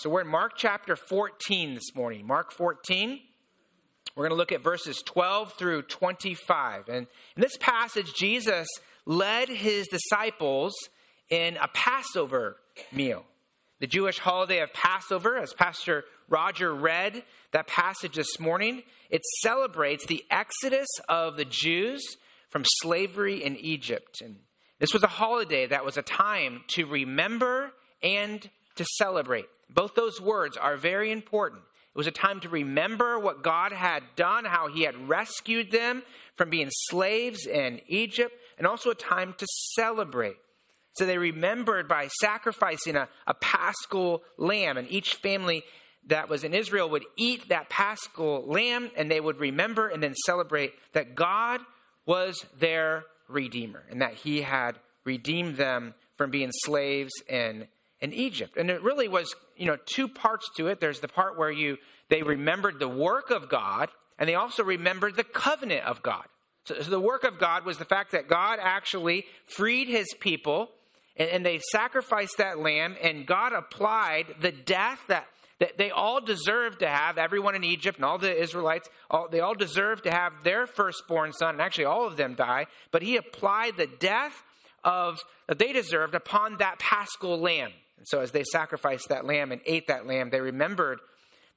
So we're in Mark chapter 14 this morning. Mark 14. We're going to look at verses 12 through 25. And in this passage, Jesus led his disciples in a Passover meal. The Jewish holiday of Passover, as Pastor Roger read that passage this morning, it celebrates the exodus of the Jews from slavery in Egypt. And this was a holiday that was a time to remember and to celebrate. Both those words are very important. It was a time to remember what God had done, how He had rescued them from being slaves in Egypt, and also a time to celebrate. So they remembered by sacrificing a, a paschal lamb, and each family that was in Israel would eat that paschal lamb, and they would remember and then celebrate that God was their redeemer and that He had redeemed them from being slaves in in Egypt. And it really was, you know, two parts to it. There's the part where you they remembered the work of God, and they also remembered the covenant of God. So, so the work of God was the fact that God actually freed his people, and, and they sacrificed that lamb, and God applied the death that that they all deserved to have, everyone in Egypt and all the Israelites, all, they all deserved to have their firstborn son, and actually all of them die, but he applied the death of that they deserved upon that paschal lamb. And so as they sacrificed that lamb and ate that lamb, they remembered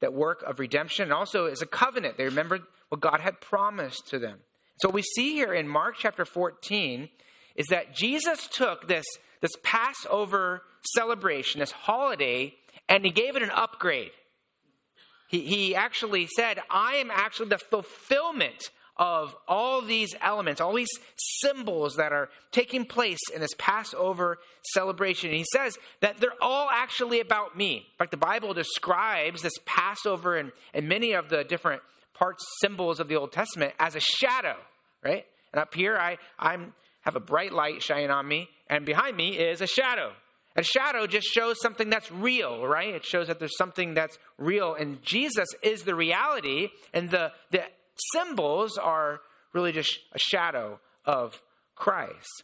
that work of redemption and also as a covenant. They remembered what God had promised to them. So what we see here in Mark chapter 14 is that Jesus took this, this Passover celebration, this holiday, and he gave it an upgrade. He, he actually said, I am actually the fulfillment of all these elements, all these symbols that are taking place in this Passover celebration. And he says that they're all actually about me. In fact, the Bible describes this Passover and, and many of the different parts, symbols of the Old Testament as a shadow, right? And up here, I I'm, have a bright light shining on me, and behind me is a shadow. A shadow just shows something that's real, right? It shows that there's something that's real. And Jesus is the reality, and the, the symbols are really just a shadow of Christ.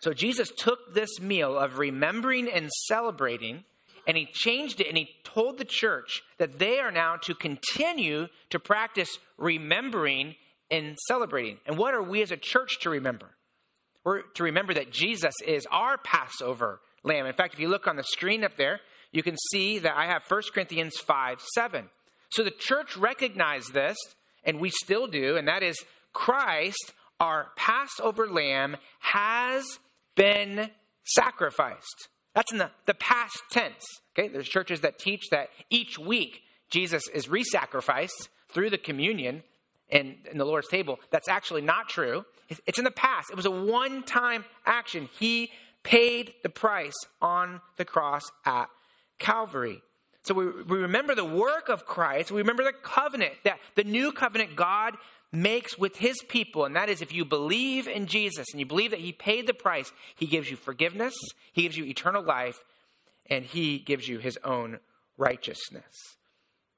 So Jesus took this meal of remembering and celebrating and he changed it and he told the church that they are now to continue to practice remembering and celebrating. And what are we as a church to remember? We're to remember that Jesus is our Passover lamb. In fact, if you look on the screen up there, you can see that I have 1 Corinthians 5 7. So the church recognized this and we still do, and that is Christ, our Passover lamb, has been sacrificed. That's in the, the past tense. Okay, there's churches that teach that each week Jesus is re sacrificed through the communion and in the Lord's table. That's actually not true. It's in the past. It was a one time action. He paid the price on the cross at Calvary. So we, we remember the work of Christ. We remember the covenant, that the new covenant God makes with his people. And that is if you believe in Jesus and you believe that he paid the price, he gives you forgiveness, he gives you eternal life, and he gives you his own righteousness.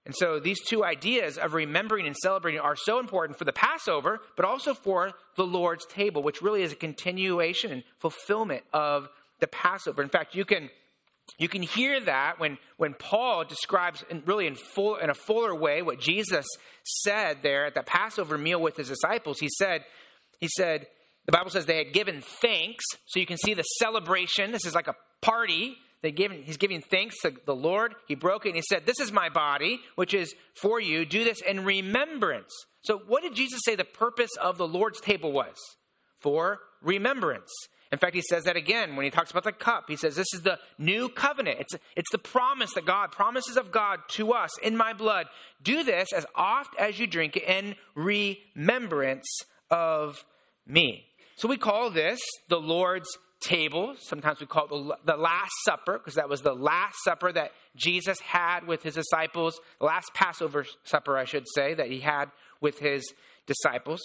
And so these two ideas of remembering and celebrating are so important for the Passover, but also for the Lord's table, which really is a continuation and fulfillment of the Passover. In fact, you can you can hear that when, when Paul describes in, really in, full, in a fuller way what Jesus said there at the Passover meal with his disciples. He said, he said, the Bible says they had given thanks. So you can see the celebration. This is like a party. They given, he's giving thanks to the Lord. He broke it and he said, This is my body, which is for you. Do this in remembrance. So, what did Jesus say the purpose of the Lord's table was? For remembrance. In fact, he says that again when he talks about the cup. He says, This is the new covenant. It's, it's the promise that God, promises of God to us in my blood. Do this as oft as you drink it in remembrance of me. So we call this the Lord's table. Sometimes we call it the, the Last Supper because that was the last supper that Jesus had with his disciples, the last Passover supper, I should say, that he had with his disciples.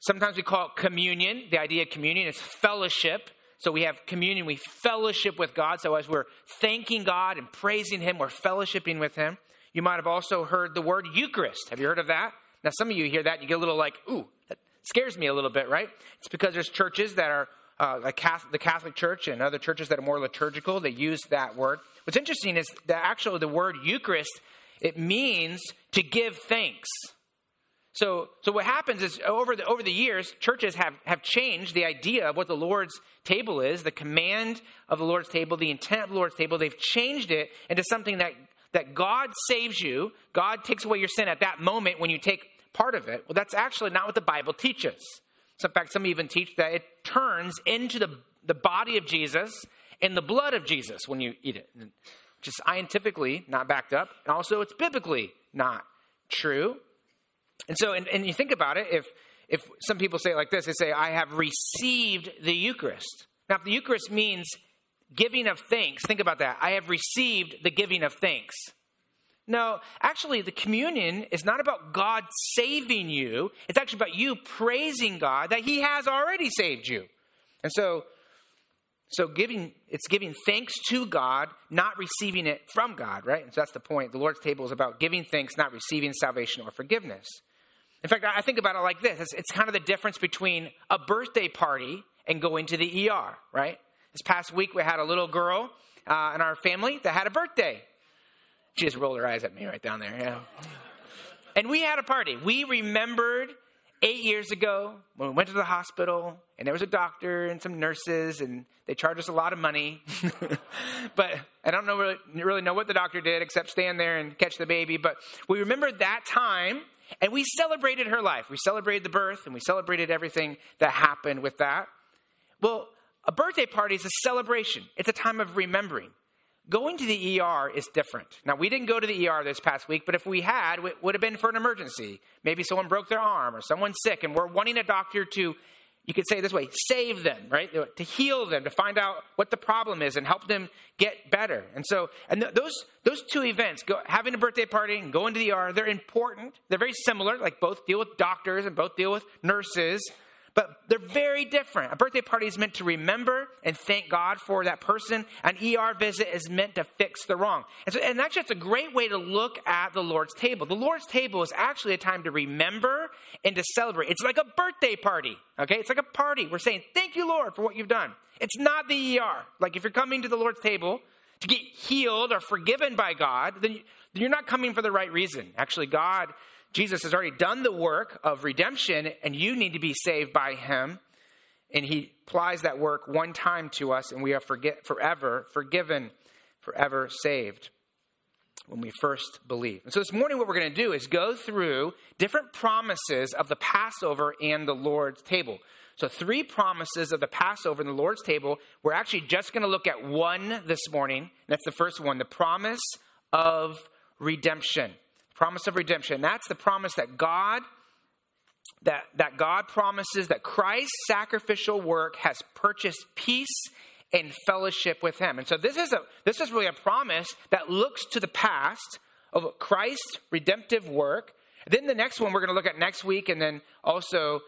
Sometimes we call it communion. The idea of communion is fellowship. So we have communion, we fellowship with God. So as we're thanking God and praising Him, we're fellowshipping with Him. You might have also heard the word Eucharist. Have you heard of that? Now, some of you hear that, you get a little like, ooh, that scares me a little bit, right? It's because there's churches that are uh, like Catholic, the Catholic Church and other churches that are more liturgical, they use that word. What's interesting is that actually the word Eucharist, it means to give thanks. So, so what happens is over the, over the years, churches have, have changed the idea of what the Lord's table is, the command of the Lord's table, the intent of the Lord's table. They've changed it into something that, that God saves you. God takes away your sin at that moment when you take part of it. Well, that's actually not what the Bible teaches. So in fact, some even teach that it turns into the, the body of Jesus and the blood of Jesus when you eat it, which is scientifically not backed up. And also, it's biblically not true. And so, and, and you think about it, if, if some people say it like this, they say, I have received the Eucharist. Now, if the Eucharist means giving of thanks, think about that. I have received the giving of thanks. No, actually, the communion is not about God saving you. It's actually about you praising God that He has already saved you. And so, so giving it's giving thanks to God, not receiving it from God, right? And so that's the point. The Lord's table is about giving thanks, not receiving salvation or forgiveness. In fact, I think about it like this it's, it's kind of the difference between a birthday party and going to the ER, right? This past week, we had a little girl uh, in our family that had a birthday. She just rolled her eyes at me right down there. Yeah. And we had a party. We remembered eight years ago when we went to the hospital and there was a doctor and some nurses and they charged us a lot of money but i don't know really, really know what the doctor did except stand there and catch the baby but we remembered that time and we celebrated her life. We celebrated the birth and we celebrated everything that happened with that. Well, a birthday party is a celebration, it's a time of remembering. Going to the ER is different. Now, we didn't go to the ER this past week, but if we had, it would have been for an emergency. Maybe someone broke their arm or someone's sick, and we're wanting a doctor to you could say this way save them right to heal them to find out what the problem is and help them get better and so and th- those those two events go, having a birthday party and going to the er they're important they're very similar like both deal with doctors and both deal with nurses but they're very different. A birthday party is meant to remember and thank God for that person. An ER visit is meant to fix the wrong. And, so, and actually, it's a great way to look at the Lord's table. The Lord's table is actually a time to remember and to celebrate. It's like a birthday party, okay? It's like a party. We're saying, Thank you, Lord, for what you've done. It's not the ER. Like if you're coming to the Lord's table to get healed or forgiven by God, then you're not coming for the right reason. Actually, God Jesus has already done the work of redemption, and you need to be saved by him. And he applies that work one time to us, and we are forget, forever forgiven, forever saved when we first believe. And so this morning, what we're going to do is go through different promises of the Passover and the Lord's table. So, three promises of the Passover and the Lord's table. We're actually just going to look at one this morning. That's the first one the promise of redemption promise of redemption. That's the promise that God that, that God promises that Christ's sacrificial work has purchased peace and fellowship with him. And so this is a this is really a promise that looks to the past of Christ's redemptive work. Then the next one we're going to look at next week and then also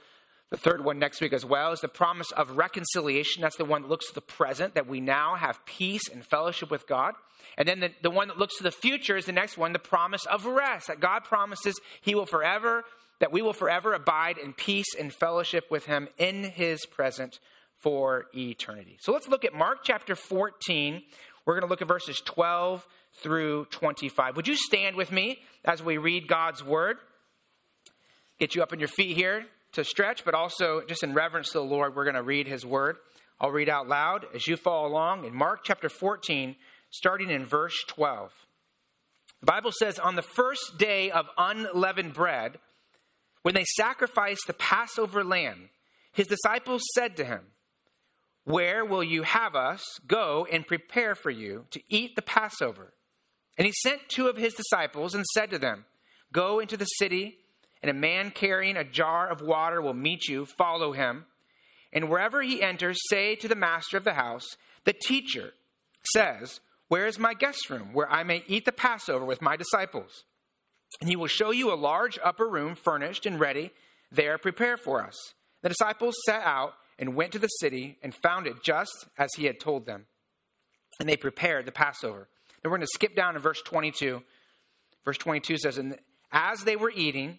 the third one next week as well is the promise of reconciliation. That's the one that looks to the present, that we now have peace and fellowship with God. And then the, the one that looks to the future is the next one, the promise of rest, that God promises He will forever, that we will forever abide in peace and fellowship with Him in His present for eternity. So let's look at Mark chapter 14. We're going to look at verses 12 through 25. Would you stand with me as we read God's word? Get you up on your feet here to stretch, but also just in reverence to the Lord, we're going to read his word. I'll read out loud as you follow along in Mark chapter 14, starting in verse 12. The Bible says, On the first day of unleavened bread, when they sacrificed the Passover lamb, his disciples said to him, Where will you have us go and prepare for you to eat the Passover? And he sent two of his disciples and said to them, Go into the city and a man carrying a jar of water will meet you, follow him. And wherever he enters, say to the master of the house, The teacher says, Where is my guest room, where I may eat the Passover with my disciples? And he will show you a large upper room, furnished and ready. There, prepare for us. The disciples set out and went to the city and found it just as he had told them. And they prepared the Passover. Then we're going to skip down to verse 22. Verse 22 says, And as they were eating,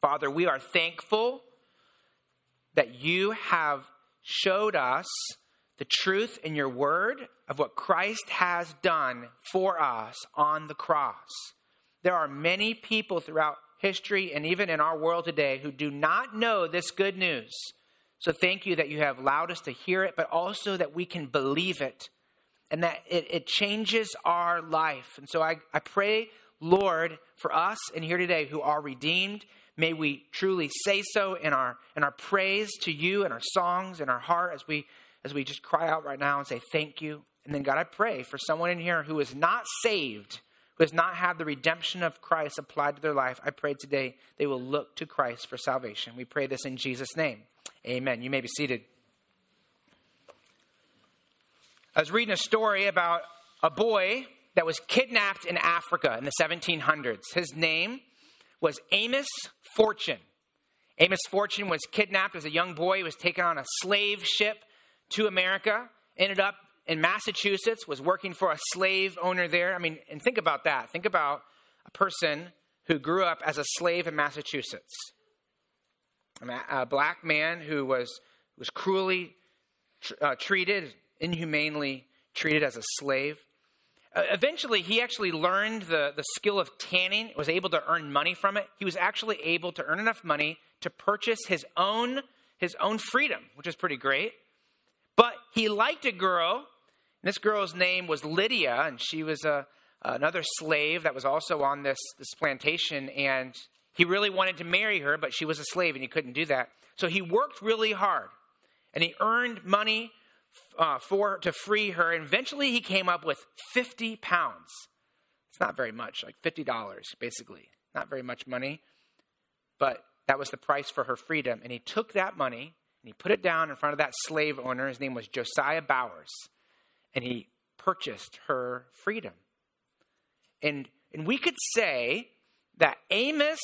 Father, we are thankful that you have showed us the truth in your word of what Christ has done for us on the cross. There are many people throughout history and even in our world today who do not know this good news. So thank you that you have allowed us to hear it, but also that we can believe it and that it, it changes our life. And so I, I pray, Lord, for us and here today who are redeemed, may we truly say so in our in our praise to you and our songs and our heart as we as we just cry out right now and say thank you. And then God, I pray for someone in here who is not saved, who has not had the redemption of Christ applied to their life. I pray today they will look to Christ for salvation. We pray this in Jesus' name. Amen. You may be seated. I was reading a story about a boy that was kidnapped in Africa in the 1700s. His name was Amos Fortune. Amos Fortune was kidnapped as a young boy. He was taken on a slave ship to America, ended up in Massachusetts, was working for a slave owner there. I mean, and think about that. Think about a person who grew up as a slave in Massachusetts. A black man who was, was cruelly uh, treated, inhumanely treated as a slave. Uh, eventually, he actually learned the, the skill of tanning, was able to earn money from it. He was actually able to earn enough money to purchase his own, his own freedom, which is pretty great. But he liked a girl, and this girl's name was Lydia, and she was a, another slave that was also on this, this plantation, and he really wanted to marry her, but she was a slave, and he couldn't do that. So he worked really hard, and he earned money uh, for to free her. And eventually, he came up with fifty pounds. It's not very much, like fifty dollars, basically. Not very much money, but that was the price for her freedom. And he took that money and he put it down in front of that slave owner. His name was Josiah Bowers, and he purchased her freedom. And and we could say that Amos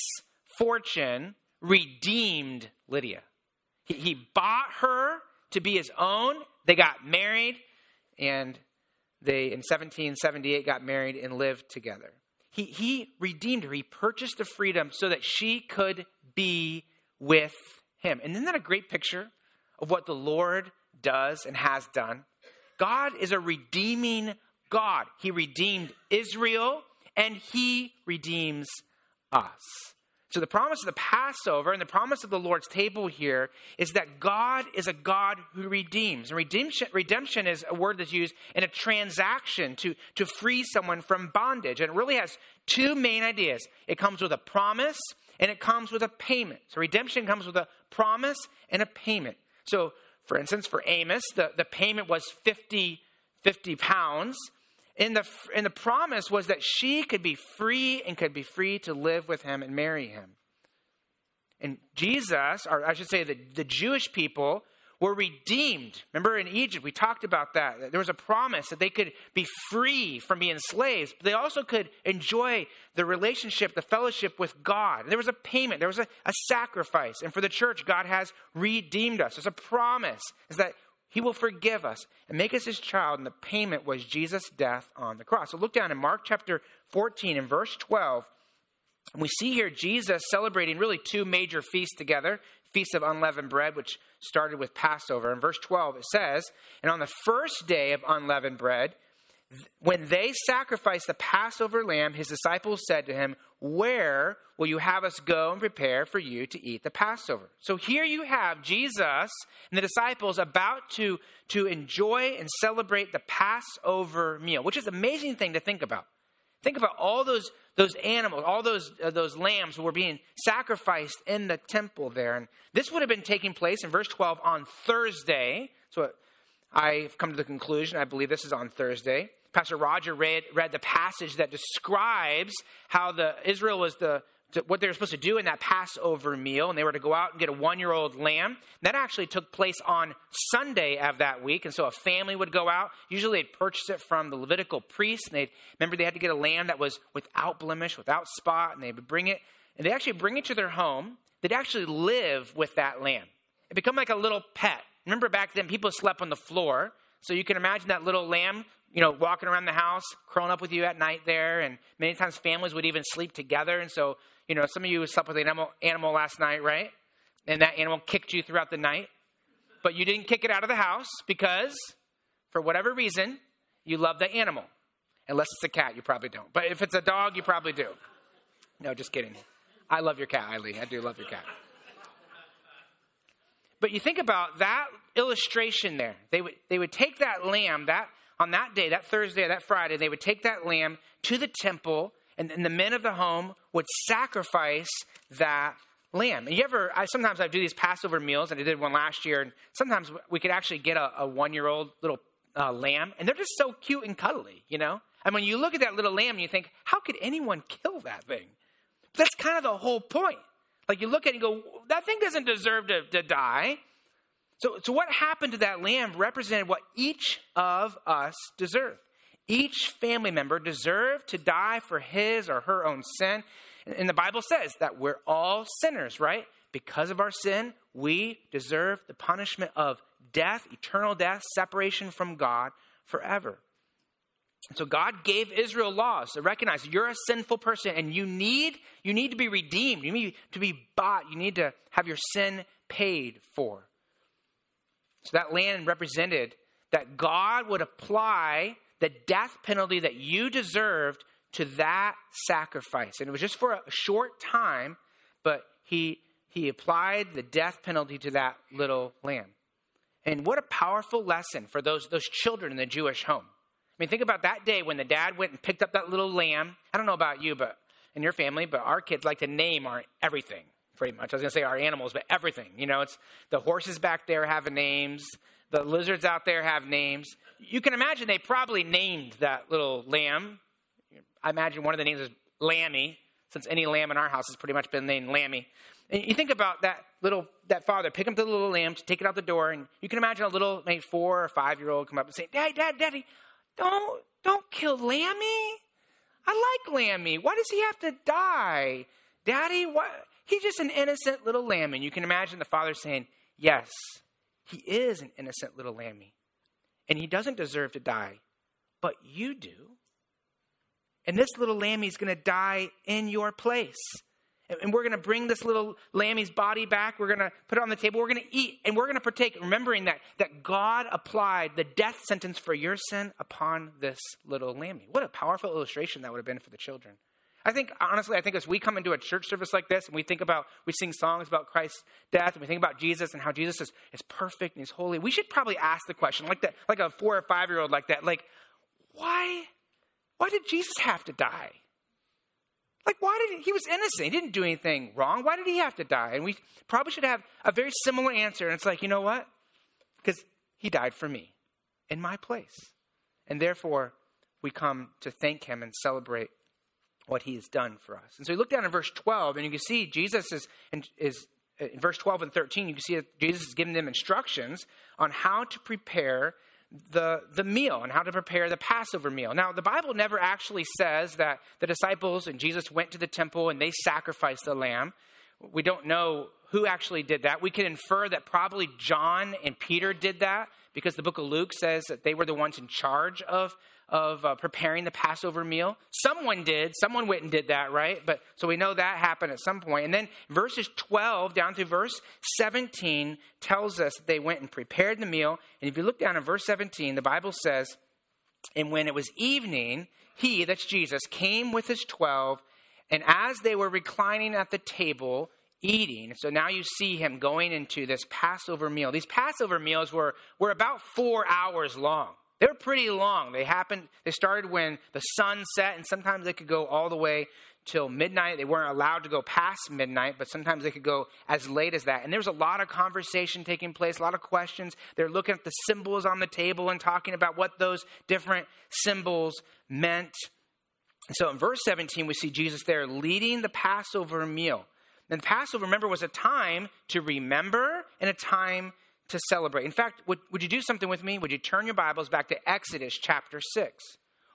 Fortune redeemed Lydia. He, he bought her to be his own they got married, and they, in 1778, got married and lived together. He, he redeemed her. He purchased the freedom so that she could be with him. And isn't that a great picture of what the Lord does and has done? God is a redeeming God. He redeemed Israel and he redeems us. So, the promise of the Passover and the promise of the Lord's table here is that God is a God who redeems. And redemption, redemption is a word that's used in a transaction to, to free someone from bondage. And it really has two main ideas it comes with a promise and it comes with a payment. So, redemption comes with a promise and a payment. So, for instance, for Amos, the, the payment was 50, 50 pounds. And the, and the promise was that she could be free and could be free to live with him and marry him. And Jesus, or I should say the, the Jewish people, were redeemed. Remember in Egypt, we talked about that. There was a promise that they could be free from being slaves, but they also could enjoy the relationship, the fellowship with God. There was a payment, there was a, a sacrifice. And for the church, God has redeemed us. There's a promise is that he will forgive us and make us his child, and the payment was Jesus' death on the cross. So look down in Mark chapter 14 and verse 12. And we see here Jesus celebrating really two major feasts together Feast of Unleavened Bread, which started with Passover. In verse 12, it says, And on the first day of unleavened bread, when they sacrificed the Passover lamb, his disciples said to him, Where will you have us go and prepare for you to eat the Passover? So here you have Jesus and the disciples about to, to enjoy and celebrate the Passover meal, which is an amazing thing to think about. Think about all those, those animals, all those, uh, those lambs were being sacrificed in the temple there. And this would have been taking place in verse 12 on Thursday. So I've come to the conclusion, I believe this is on Thursday Pastor Roger read, read the passage that describes how the Israel was the what they were supposed to do in that Passover meal, and they were to go out and get a one year old lamb. That actually took place on Sunday of that week, and so a family would go out. Usually they'd purchase it from the Levitical priest, and they remember they had to get a lamb that was without blemish, without spot, and they would bring it, and they actually bring it to their home. They'd actually live with that lamb. It become like a little pet. Remember back then, people slept on the floor, so you can imagine that little lamb you know, walking around the house, curling up with you at night there. And many times families would even sleep together. And so you know, some of you slept with an animal, animal last night, right? And that animal kicked you throughout the night. But you didn't kick it out of the house because, for whatever reason, you love the animal. Unless it's a cat, you probably don't. But if it's a dog, you probably do. No, just kidding. I love your cat, Eileen. I do love your cat. But you think about that illustration there. They would, they would take that lamb that on that day, that Thursday, or that Friday, they would take that lamb to the temple and, and the men of the home would sacrifice that lamb. And you ever, I, sometimes I do these Passover meals, and I did one last year, and sometimes we could actually get a, a one year old little uh, lamb, and they're just so cute and cuddly, you know? And when you look at that little lamb, you think, how could anyone kill that thing? That's kind of the whole point. Like you look at it and go, that thing doesn't deserve to, to die. So, so what happened to that lamb represented what each of us deserve. Each family member deserved to die for his or her own sin. And the Bible says that we're all sinners, right? Because of our sin, we deserve the punishment of death, eternal death, separation from God forever. And so God gave Israel laws to recognize you're a sinful person and you need you need to be redeemed. You need to be bought. You need to have your sin paid for. So that land represented that God would apply the death penalty that you deserved to that sacrifice. And it was just for a short time, but he, he applied the death penalty to that little lamb. And what a powerful lesson for those, those children in the Jewish home. I mean, think about that day when the dad went and picked up that little lamb. I don't know about you, but in your family, but our kids like to name our everything, pretty much. I was going to say our animals, but everything. You know, it's the horses back there have names, the lizards out there have names. You can imagine they probably named that little lamb. I imagine one of the names is Lammy, since any lamb in our house has pretty much been named Lammy. And you think about that little that father pick up the little lamb, take it out the door, and you can imagine a little maybe four or five year old come up and say, "Dad, Dad, Daddy, don't don't kill Lammy. I like Lammy. Why does he have to die, Daddy? What? He's just an innocent little lamb." And you can imagine the father saying, "Yes, he is an innocent little lammy, and he doesn't deserve to die, but you do. And this little lammy is going to die in your place. And we're going to bring this little lammy's body back. We're going to put it on the table. We're going to eat and we're going to partake, remembering that, that God applied the death sentence for your sin upon this little lammy. What a powerful illustration that would have been for the children. I think, honestly, I think as we come into a church service like this and we think about, we sing songs about Christ's death and we think about Jesus and how Jesus is, is perfect and he's holy, we should probably ask the question, like that, like a four or five year old like that, like, why, why did Jesus have to die? Like, why did he, he was innocent? He didn't do anything wrong. Why did he have to die? And we probably should have a very similar answer. And it's like, you know what? Because he died for me in my place. And therefore, we come to thank him and celebrate what he has done for us. And so we look down in verse 12, and you can see Jesus is, is uh, in verse 12 and 13, you can see that Jesus is giving them instructions on how to prepare the, the meal and how to prepare the Passover meal. Now, the Bible never actually says that the disciples and Jesus went to the temple and they sacrificed the lamb. We don't know who actually did that. We can infer that probably John and Peter did that because the book of Luke says that they were the ones in charge of of uh, preparing the Passover meal. Someone did. Someone went and did that, right? But so we know that happened at some point. And then verses 12 down to verse 17 tells us that they went and prepared the meal. And if you look down in verse 17, the Bible says, And when it was evening, he, that's Jesus, came with his 12. And as they were reclining at the table, eating. So now you see him going into this Passover meal. These Passover meals were, were about four hours long. They're pretty long. They happened, they started when the sun set, and sometimes they could go all the way till midnight. They weren't allowed to go past midnight, but sometimes they could go as late as that. And there was a lot of conversation taking place, a lot of questions. They're looking at the symbols on the table and talking about what those different symbols meant. And So in verse 17, we see Jesus there leading the Passover meal. And Passover, remember, was a time to remember and a time to celebrate. In fact, would, would you do something with me? Would you turn your Bibles back to Exodus chapter 6?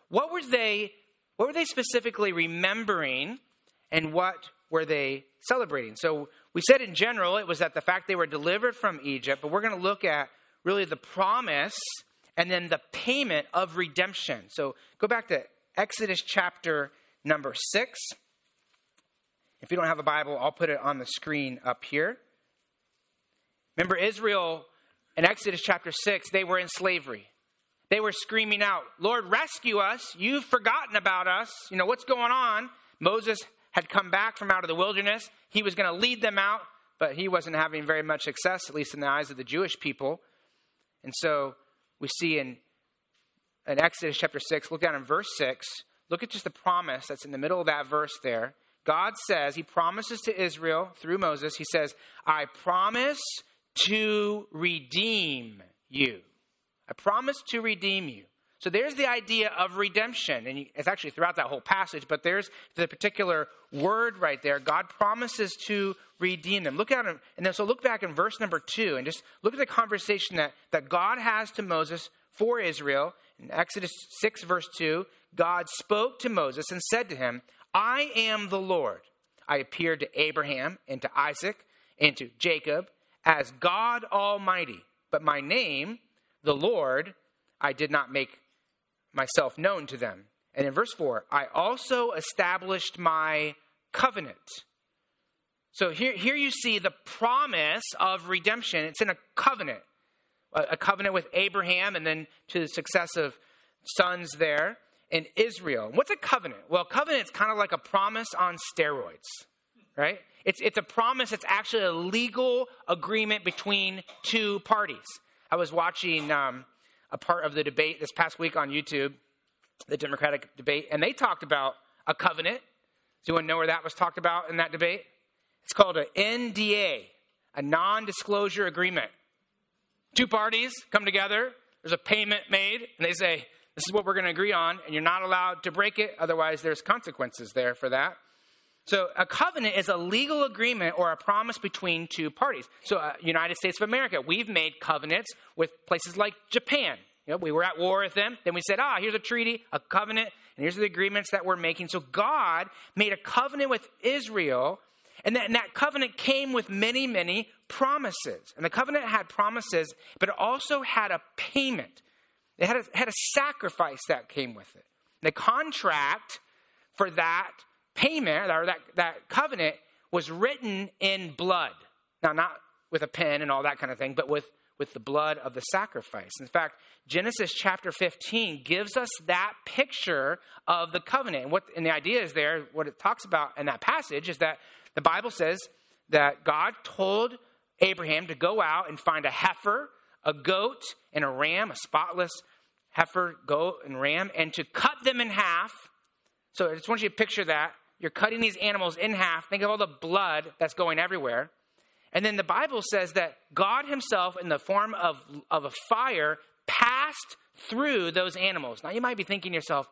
What were they what were they specifically remembering and what were they celebrating? So we said in general it was that the fact they were delivered from Egypt, but we're going to look at really the promise and then the payment of redemption. So go back to Exodus chapter number 6. If you don't have a Bible, I'll put it on the screen up here. Remember, Israel in Exodus chapter 6, they were in slavery. They were screaming out, Lord, rescue us. You've forgotten about us. You know, what's going on? Moses had come back from out of the wilderness. He was going to lead them out, but he wasn't having very much success, at least in the eyes of the Jewish people. And so we see in, in Exodus chapter 6, look down in verse 6, look at just the promise that's in the middle of that verse there. God says, He promises to Israel through Moses, He says, I promise to redeem you. I promise to redeem you. So there's the idea of redemption. And it's actually throughout that whole passage, but there's the particular word right there. God promises to redeem them. Look at it, and then so look back in verse number two and just look at the conversation that, that God has to Moses for Israel. In Exodus 6, verse 2, God spoke to Moses and said to him, I am the Lord. I appeared to Abraham and to Isaac and to Jacob as God Almighty, but my name the Lord, I did not make myself known to them. And in verse 4, I also established my covenant. So here, here you see the promise of redemption. It's in a covenant, a, a covenant with Abraham and then to the successive sons there in Israel. What's a covenant? Well, covenant is kind of like a promise on steroids, right? It's, it's a promise, it's actually a legal agreement between two parties. I was watching um, a part of the debate this past week on YouTube, the Democratic debate, and they talked about a covenant. Does anyone know where that was talked about in that debate? It's called an NDA, a non disclosure agreement. Two parties come together, there's a payment made, and they say, This is what we're going to agree on, and you're not allowed to break it, otherwise, there's consequences there for that. So a covenant is a legal agreement or a promise between two parties. So uh, United States of America, we've made covenants with places like Japan. You know, we were at war with them. Then we said, ah, here's a treaty, a covenant, and here's the agreements that we're making. So God made a covenant with Israel, and that, and that covenant came with many, many promises. And the covenant had promises, but it also had a payment. It had a, had a sacrifice that came with it. The contract for that payment or that, that covenant was written in blood. Now, not with a pen and all that kind of thing, but with, with the blood of the sacrifice. In fact, Genesis chapter 15 gives us that picture of the covenant. And, what, and the idea is there, what it talks about in that passage is that the Bible says that God told Abraham to go out and find a heifer, a goat, and a ram, a spotless heifer, goat, and ram, and to cut them in half. So I just want you to picture that you're cutting these animals in half. Think of all the blood that's going everywhere. And then the Bible says that God Himself, in the form of, of a fire, passed through those animals. Now, you might be thinking to yourself,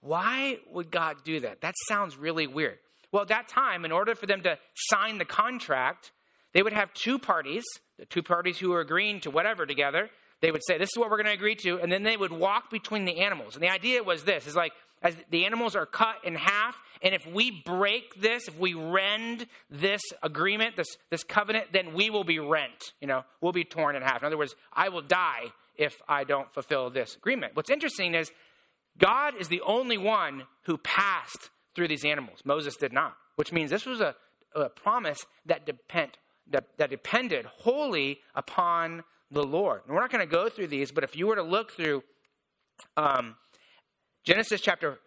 why would God do that? That sounds really weird. Well, at that time, in order for them to sign the contract, they would have two parties, the two parties who were agreeing to whatever together. They would say, This is what we're going to agree to. And then they would walk between the animals. And the idea was this is like, as the animals are cut in half. And if we break this, if we rend this agreement, this, this covenant, then we will be rent. You know, we'll be torn in half. In other words, I will die if I don't fulfill this agreement. What's interesting is God is the only one who passed through these animals. Moses did not, which means this was a, a promise that, depend, that, that depended wholly upon the Lord. And we're not going to go through these, but if you were to look through um, Genesis chapter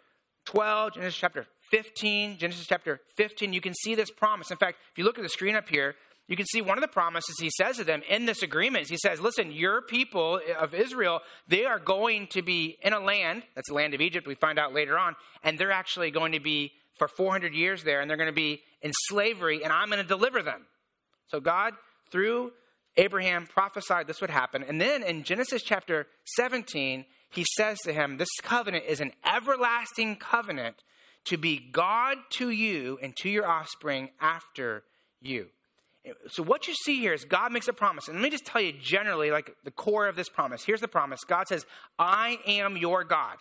12, Genesis chapter 15, Genesis chapter 15, you can see this promise. In fact, if you look at the screen up here, you can see one of the promises he says to them in this agreement. He says, Listen, your people of Israel, they are going to be in a land, that's the land of Egypt, we find out later on, and they're actually going to be for 400 years there, and they're going to be in slavery, and I'm going to deliver them. So God, through Abraham, prophesied this would happen. And then in Genesis chapter 17, he says to him, This covenant is an everlasting covenant to be God to you and to your offspring after you. So, what you see here is God makes a promise. And let me just tell you generally, like the core of this promise. Here's the promise God says, I am your God,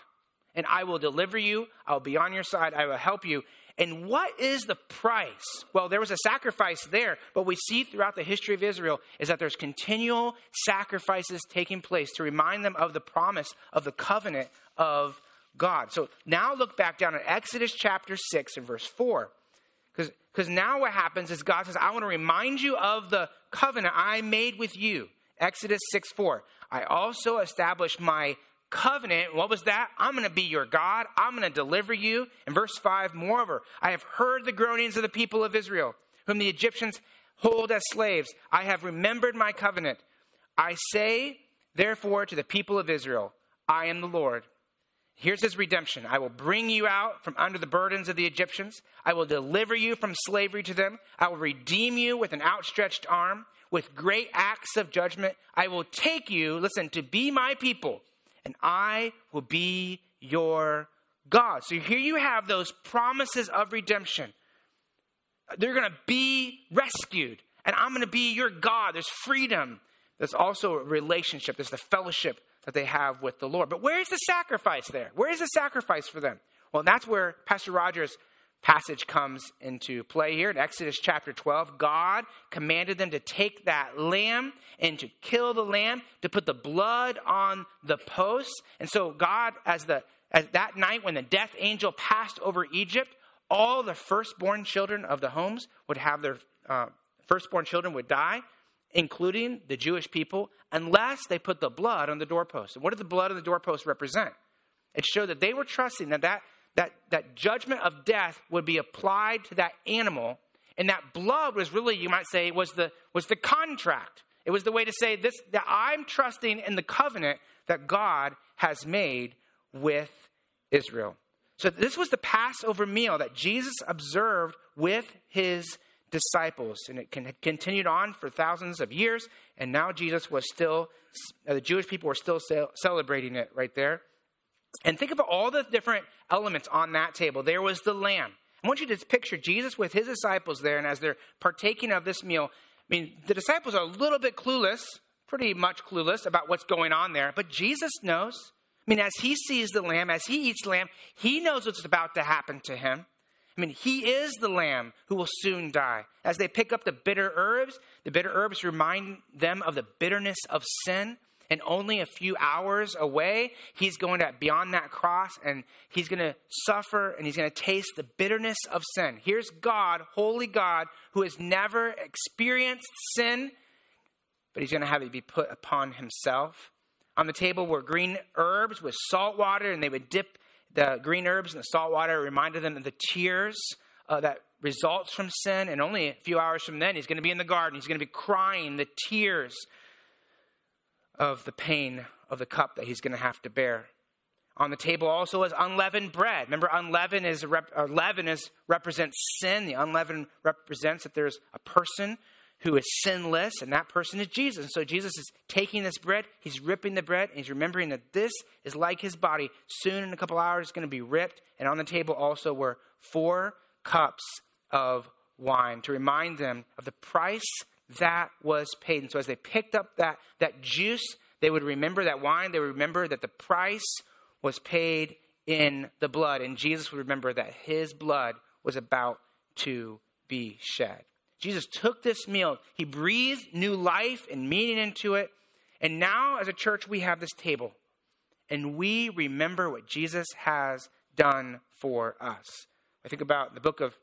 and I will deliver you. I will be on your side. I will help you. And what is the price? Well, there was a sacrifice there, but we see throughout the history of Israel is that there's continual sacrifices taking place to remind them of the promise of the covenant of God. So now look back down at Exodus chapter 6 and verse 4. Because now what happens is God says, I want to remind you of the covenant I made with you. Exodus 6 4. I also established my covenant. What was that? I'm going to be your God. I'm going to deliver you. In verse 5, moreover, I have heard the groanings of the people of Israel, whom the Egyptians hold as slaves. I have remembered my covenant. I say, therefore, to the people of Israel, I am the Lord. Here's his redemption. I will bring you out from under the burdens of the Egyptians. I will deliver you from slavery to them. I will redeem you with an outstretched arm, with great acts of judgment. I will take you, listen, to be my people and I will be your God. So here you have those promises of redemption. They're going to be rescued, and I'm going to be your God. There's freedom. There's also a relationship. There's the fellowship that they have with the Lord. But where's the sacrifice there? Where is the sacrifice for them? Well, that's where Pastor Rogers passage comes into play here in Exodus chapter 12. God commanded them to take that lamb and to kill the lamb, to put the blood on the posts. And so God, as the as that night when the death angel passed over Egypt, all the firstborn children of the homes would have their uh, firstborn children would die, including the Jewish people, unless they put the blood on the doorpost. And what did the blood on the doorpost represent? It showed that they were trusting that that that, that judgment of death would be applied to that animal. And that blood was really, you might say, was the, was the contract. It was the way to say this that I'm trusting in the covenant that God has made with Israel. So this was the Passover meal that Jesus observed with his disciples. And it continued on for thousands of years. And now Jesus was still, uh, the Jewish people were still celebrating it right there. And think of all the different elements on that table. There was the lamb. I want you to picture Jesus with his disciples there, and as they're partaking of this meal, I mean, the disciples are a little bit clueless, pretty much clueless about what's going on there, but Jesus knows. I mean, as he sees the lamb, as he eats lamb, he knows what's about to happen to him. I mean, he is the lamb who will soon die. As they pick up the bitter herbs, the bitter herbs remind them of the bitterness of sin and only a few hours away, he's going to beyond that cross and he's going to suffer and he's going to taste the bitterness of sin. Here's God, holy God, who has never experienced sin, but he's going to have it be put upon himself. On the table were green herbs with salt water, and they would dip the green herbs in the salt water. Reminded them of the tears uh, that results from sin. And only a few hours from then, he's going to be in the garden. He's going to be crying the tears of the pain of the cup that he's going to have to bear. On the table also is unleavened bread. Remember, unleavened is rep, uh, leaven is represents sin. The unleavened represents that there's a person who is sinless, and that person is Jesus. So Jesus is taking this bread, he's ripping the bread, and he's remembering that this is like his body. Soon, in a couple hours, it's going to be ripped. And on the table also were four cups of wine to remind them of the price that was paid. And so as they picked up that, that juice, they would remember that wine. They would remember that the price was paid in the blood. And Jesus would remember that his blood was about to be shed. Jesus took this meal, he breathed new life and meaning into it. And now, as a church, we have this table. And we remember what Jesus has done for us. I think about the book of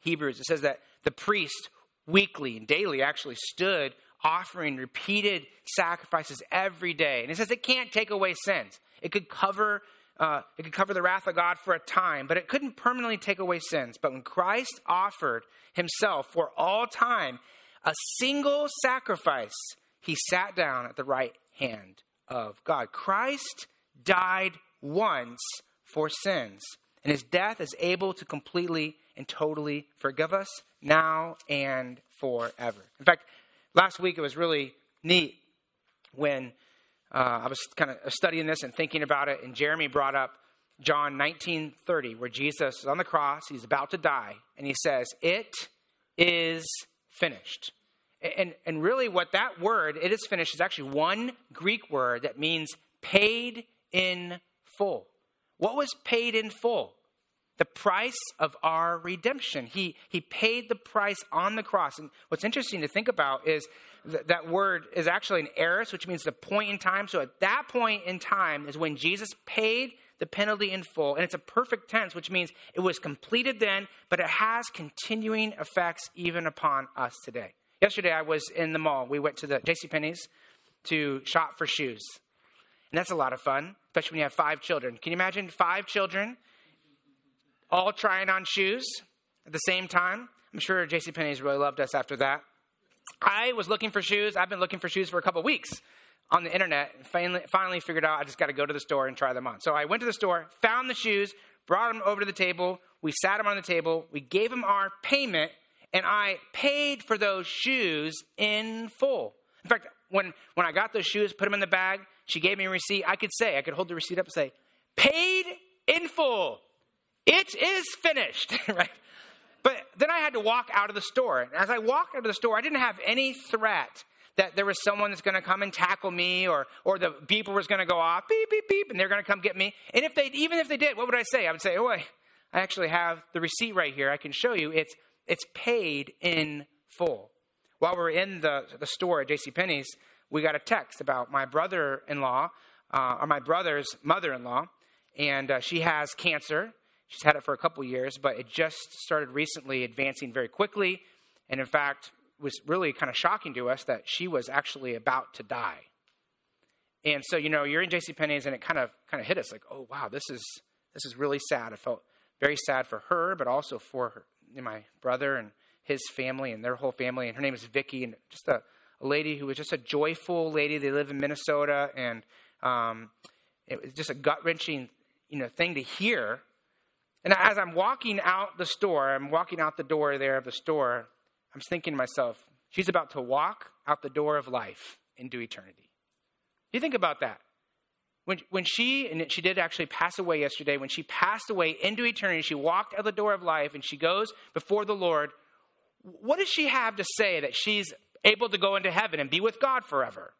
Hebrews. It says that the priest weekly and daily actually stood offering repeated sacrifices every day. And it says it can't take away sins. It could cover uh, it could cover the wrath of God for a time, but it couldn't permanently take away sins. But when Christ offered himself for all time, a single sacrifice, he sat down at the right hand of God. Christ died once for sins. And his death is able to completely and totally forgive us now and forever. In fact, last week it was really neat when uh, I was kind of studying this and thinking about it, and Jeremy brought up John 19:30, where Jesus is on the cross, he's about to die, and he says, "It is finished." And, and really, what that word, it is finished, is actually one Greek word that means paid in full. What was paid in full? The price of our redemption. He, he paid the price on the cross. And what's interesting to think about is th- that word is actually an aorist, which means the point in time. So at that point in time is when Jesus paid the penalty in full. And it's a perfect tense, which means it was completed then, but it has continuing effects even upon us today. Yesterday, I was in the mall. We went to the J.C. Penney's to shop for shoes. And that's a lot of fun, especially when you have five children. Can you imagine five children all trying on shoes at the same time? I'm sure J.C. Penney's really loved us after that. I was looking for shoes. I've been looking for shoes for a couple weeks on the internet and finally, finally figured out I just got to go to the store and try them on. So I went to the store, found the shoes, brought them over to the table. We sat them on the table. We gave them our payment, and I paid for those shoes in full. In fact, when, when I got those shoes, put them in the bag, she gave me a receipt. I could say, I could hold the receipt up and say, paid in full. It is finished, right? But then I had to walk out of the store. And as I walked out of the store, I didn't have any threat that there was someone that's going to come and tackle me or, or the beeper was going to go off, beep, beep, beep, and they're going to come get me. And if they, even if they did, what would I say? I would say, oh, I, actually have the receipt right here. I can show you. It's, it's paid in full. While we are in the, the store at J.C. We got a text about my brother-in-law, uh, or my brother's mother-in-law, and uh, she has cancer. She's had it for a couple years, but it just started recently advancing very quickly. And in fact, was really kind of shocking to us that she was actually about to die. And so, you know, you're in J.C. Penney's, and it kind of kind of hit us like, oh wow, this is this is really sad. I felt very sad for her, but also for her, my brother and his family and their whole family. And her name is Vicky, and just a, a lady who was just a joyful lady. They live in Minnesota, and um, it was just a gut wrenching, you know, thing to hear. And as I'm walking out the store, I'm walking out the door there of the store. I'm thinking to myself, she's about to walk out the door of life into eternity. You think about that. When, when she, and she did actually pass away yesterday, when she passed away into eternity, she walked out the door of life and she goes before the Lord. What does she have to say that she's able to go into heaven and be with God forever?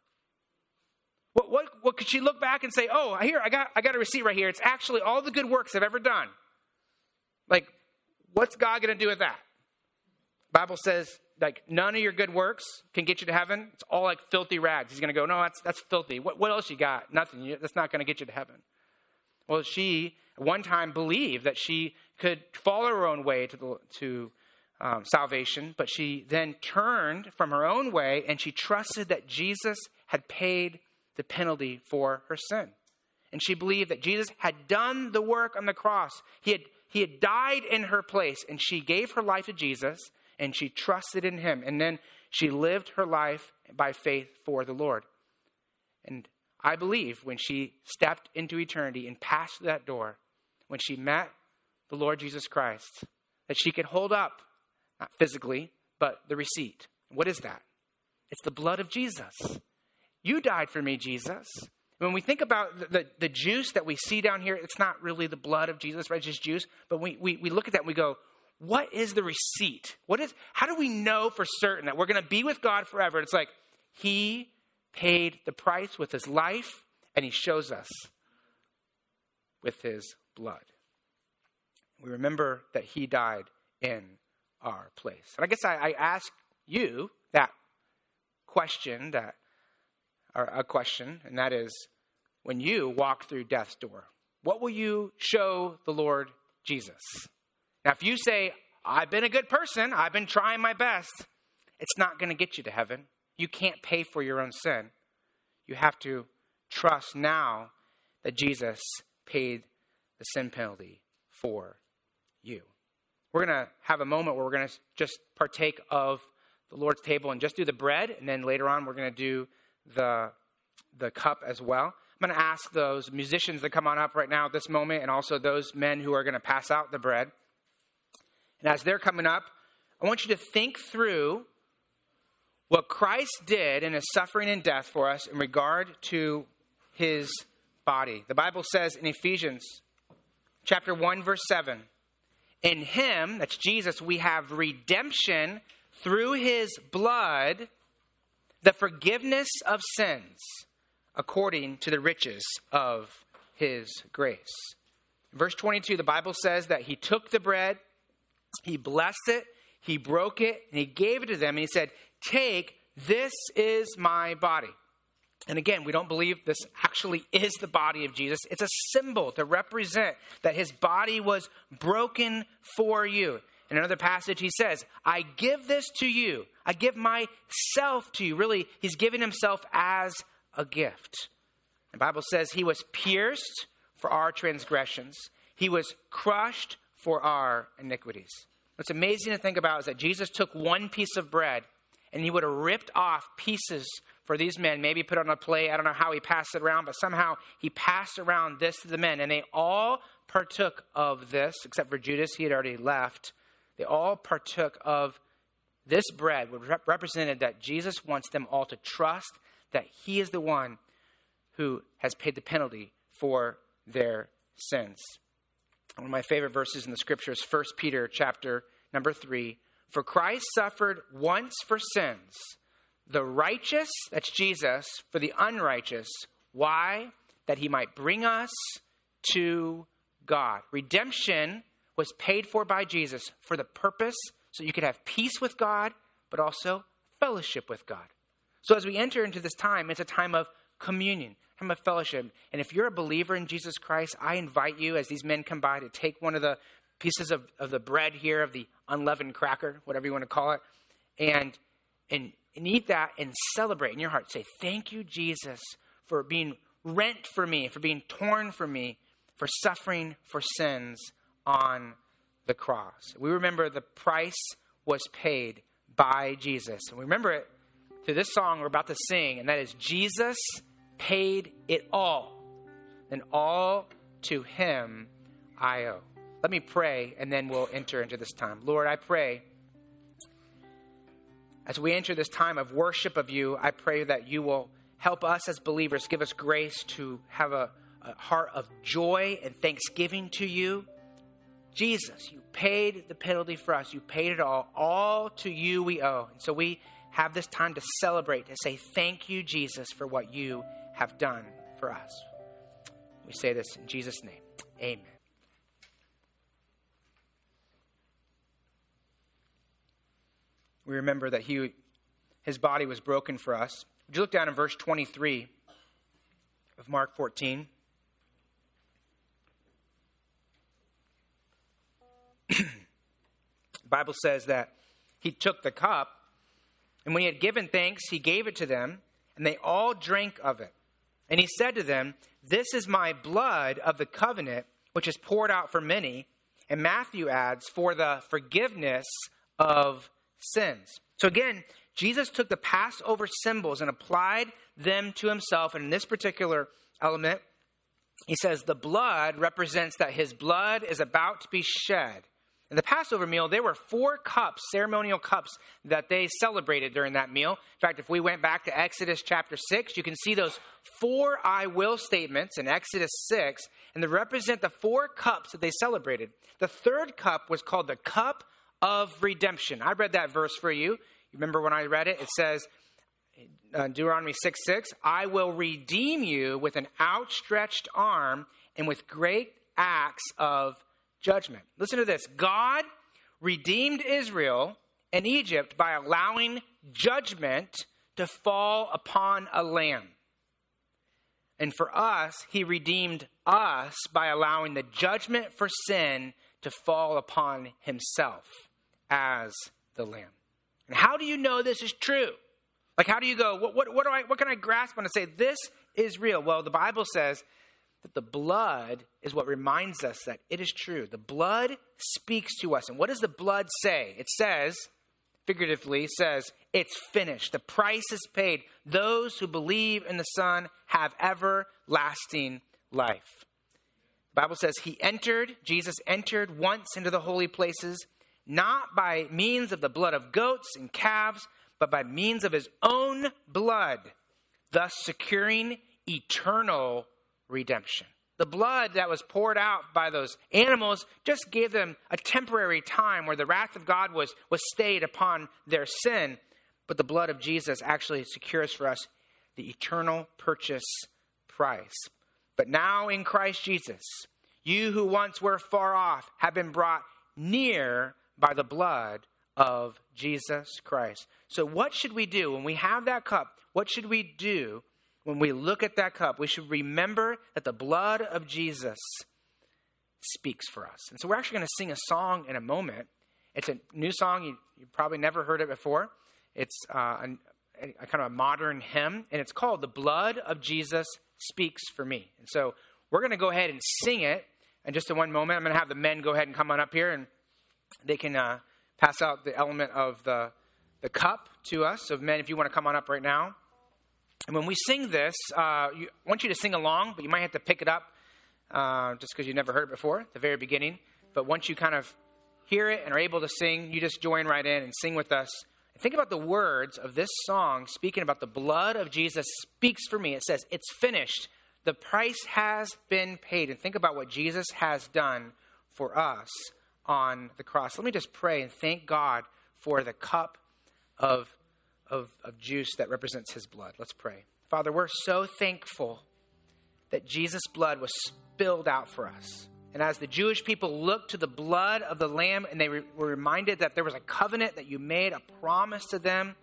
What, what, what could she look back and say, oh, here, I got, I got a receipt right here. It's actually all the good works I've ever done. Like, what's God going to do with that? Bible says like none of your good works can get you to heaven. It's all like filthy rags. He's going to go, no, that's that's filthy. What what else you got? Nothing. That's not going to get you to heaven. Well, she one time believed that she could follow her own way to the to um, salvation, but she then turned from her own way and she trusted that Jesus had paid the penalty for her sin. And she believed that Jesus had done the work on the cross. He had, he had died in her place, and she gave her life to Jesus and she trusted in him. And then she lived her life by faith for the Lord. And I believe when she stepped into eternity and passed that door, when she met the Lord Jesus Christ, that she could hold up, not physically, but the receipt. What is that? It's the blood of Jesus. You died for me, Jesus. When we think about the, the, the, juice that we see down here, it's not really the blood of Jesus, right? It's just juice. But we, we, we look at that and we go, what is the receipt? What is how do we know for certain that we're going to be with God forever? It's like he paid the price with his life and he shows us with his blood. We remember that he died in our place. And I guess I, I ask you that question that or a question, and that is when you walk through death's door, what will you show the Lord Jesus? Now, if you say, I've been a good person, I've been trying my best, it's not going to get you to heaven. You can't pay for your own sin. You have to trust now that Jesus paid the sin penalty for you. We're going to have a moment where we're going to just partake of the Lord's table and just do the bread, and then later on we're going to do the, the cup as well. I'm going to ask those musicians that come on up right now at this moment, and also those men who are going to pass out the bread. And as they're coming up, I want you to think through what Christ did in his suffering and death for us in regard to his body. The Bible says in Ephesians chapter 1 verse 7, in him, that's Jesus, we have redemption through his blood, the forgiveness of sins according to the riches of his grace. Verse 22, the Bible says that he took the bread, he blessed it, he broke it, and he gave it to them, and he said, Take, this is my body. And again, we don't believe this actually is the body of Jesus. It's a symbol to represent that his body was broken for you. In another passage, he says, I give this to you. I give myself to you. Really, he's giving himself as a gift. The Bible says he was pierced for our transgressions, he was crushed for our iniquities. What's amazing to think about is that Jesus took one piece of bread and he would have ripped off pieces for these men, maybe put on a plate. I don't know how he passed it around, but somehow he passed around this to the men, and they all partook of this, except for Judas, he had already left. They all partook of this bread, which represented that Jesus wants them all to trust that he is the one who has paid the penalty for their sins. One of my favorite verses in the scripture is 1 Peter chapter number 3. For Christ suffered once for sins, the righteous, that's Jesus, for the unrighteous. Why? That he might bring us to God. Redemption was paid for by Jesus for the purpose so you could have peace with God, but also fellowship with God. So as we enter into this time, it's a time of communion, time of fellowship. And if you're a believer in Jesus Christ, I invite you, as these men come by, to take one of the pieces of, of the bread here, of the unleavened cracker, whatever you want to call it, and, and, and eat that and celebrate in your heart. Say, Thank you, Jesus, for being rent for me, for being torn for me, for suffering for sins on the cross. We remember the price was paid by Jesus. And we remember it through this song we're about to sing, and that is Jesus paid it all, and all to him I owe. Let me pray, and then we'll enter into this time. Lord, I pray as we enter this time of worship of you, I pray that you will help us as believers, give us grace to have a, a heart of joy and thanksgiving to you. Jesus, you paid the penalty for us. You paid it all. All to you we owe. And so we have this time to celebrate, to say thank you, Jesus, for what you have done for us. We say this in Jesus' name. Amen. We remember that he, his body was broken for us. Would you look down in verse 23 of Mark 14? the Bible says that he took the cup and when he had given thanks, he gave it to them, and they all drank of it. And he said to them, This is my blood of the covenant, which is poured out for many. And Matthew adds, For the forgiveness of sins. So again, Jesus took the Passover symbols and applied them to himself. And in this particular element, he says the blood represents that his blood is about to be shed. In the Passover meal, there were four cups, ceremonial cups, that they celebrated during that meal. In fact, if we went back to Exodus chapter 6, you can see those four I will statements in Exodus 6, and they represent the four cups that they celebrated. The third cup was called the cup of redemption. I read that verse for you. You remember when I read it? It says, uh, Deuteronomy 6 6, I will redeem you with an outstretched arm and with great acts of judgment. Listen to this God redeemed Israel and Egypt by allowing judgment to fall upon a lamb. And for us, he redeemed us by allowing the judgment for sin to fall upon himself as the Lamb. And how do you know this is true? Like, how do you go, what, what, what, do I, what can I grasp on to say this is real? Well, the Bible says that the blood is what reminds us that it is true. The blood speaks to us. And what does the blood say? It says, figuratively, says, It's finished. The price is paid. Those who believe in the Son have everlasting life. The Bible says he entered, Jesus entered once into the holy places, not by means of the blood of goats and calves, but by means of his own blood, thus securing eternal redemption. The blood that was poured out by those animals just gave them a temporary time where the wrath of God was, was stayed upon their sin. But the blood of Jesus actually secures for us the eternal purchase price. But now in Christ Jesus, you who once were far off have been brought near by the blood of Jesus Christ. So, what should we do when we have that cup? What should we do when we look at that cup, we should remember that the blood of Jesus speaks for us. And so we're actually going to sing a song in a moment. It's a new song. You, you probably never heard it before. It's uh, a, a, kind of a modern hymn, and it's called The Blood of Jesus Speaks for Me. And so we're going to go ahead and sing it. And just in one moment, I'm going to have the men go ahead and come on up here, and they can uh, pass out the element of the, the cup to us. So, men, if you want to come on up right now. And when we sing this, uh, you, I want you to sing along, but you might have to pick it up uh, just because you never heard it before at the very beginning. But once you kind of hear it and are able to sing, you just join right in and sing with us. And think about the words of this song speaking about the blood of Jesus speaks for me. It says, It's finished. The price has been paid. And think about what Jesus has done for us on the cross. Let me just pray and thank God for the cup of of, of juice that represents his blood. Let's pray. Father, we're so thankful that Jesus' blood was spilled out for us. And as the Jewish people looked to the blood of the Lamb and they re- were reminded that there was a covenant that you made, a promise to them,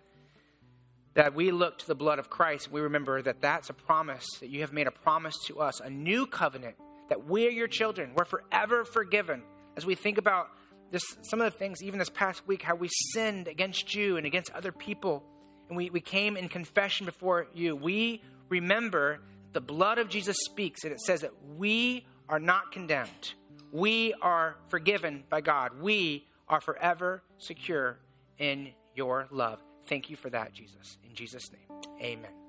that we look to the blood of Christ. We remember that that's a promise, that you have made a promise to us, a new covenant, that we are your children. We're forever forgiven. As we think about this, some of the things, even this past week, how we sinned against you and against other people and we, we came in confession before you, we remember the blood of Jesus speaks, and it says that we are not condemned. We are forgiven by God. We are forever secure in your love. Thank you for that, Jesus. In Jesus' name, amen.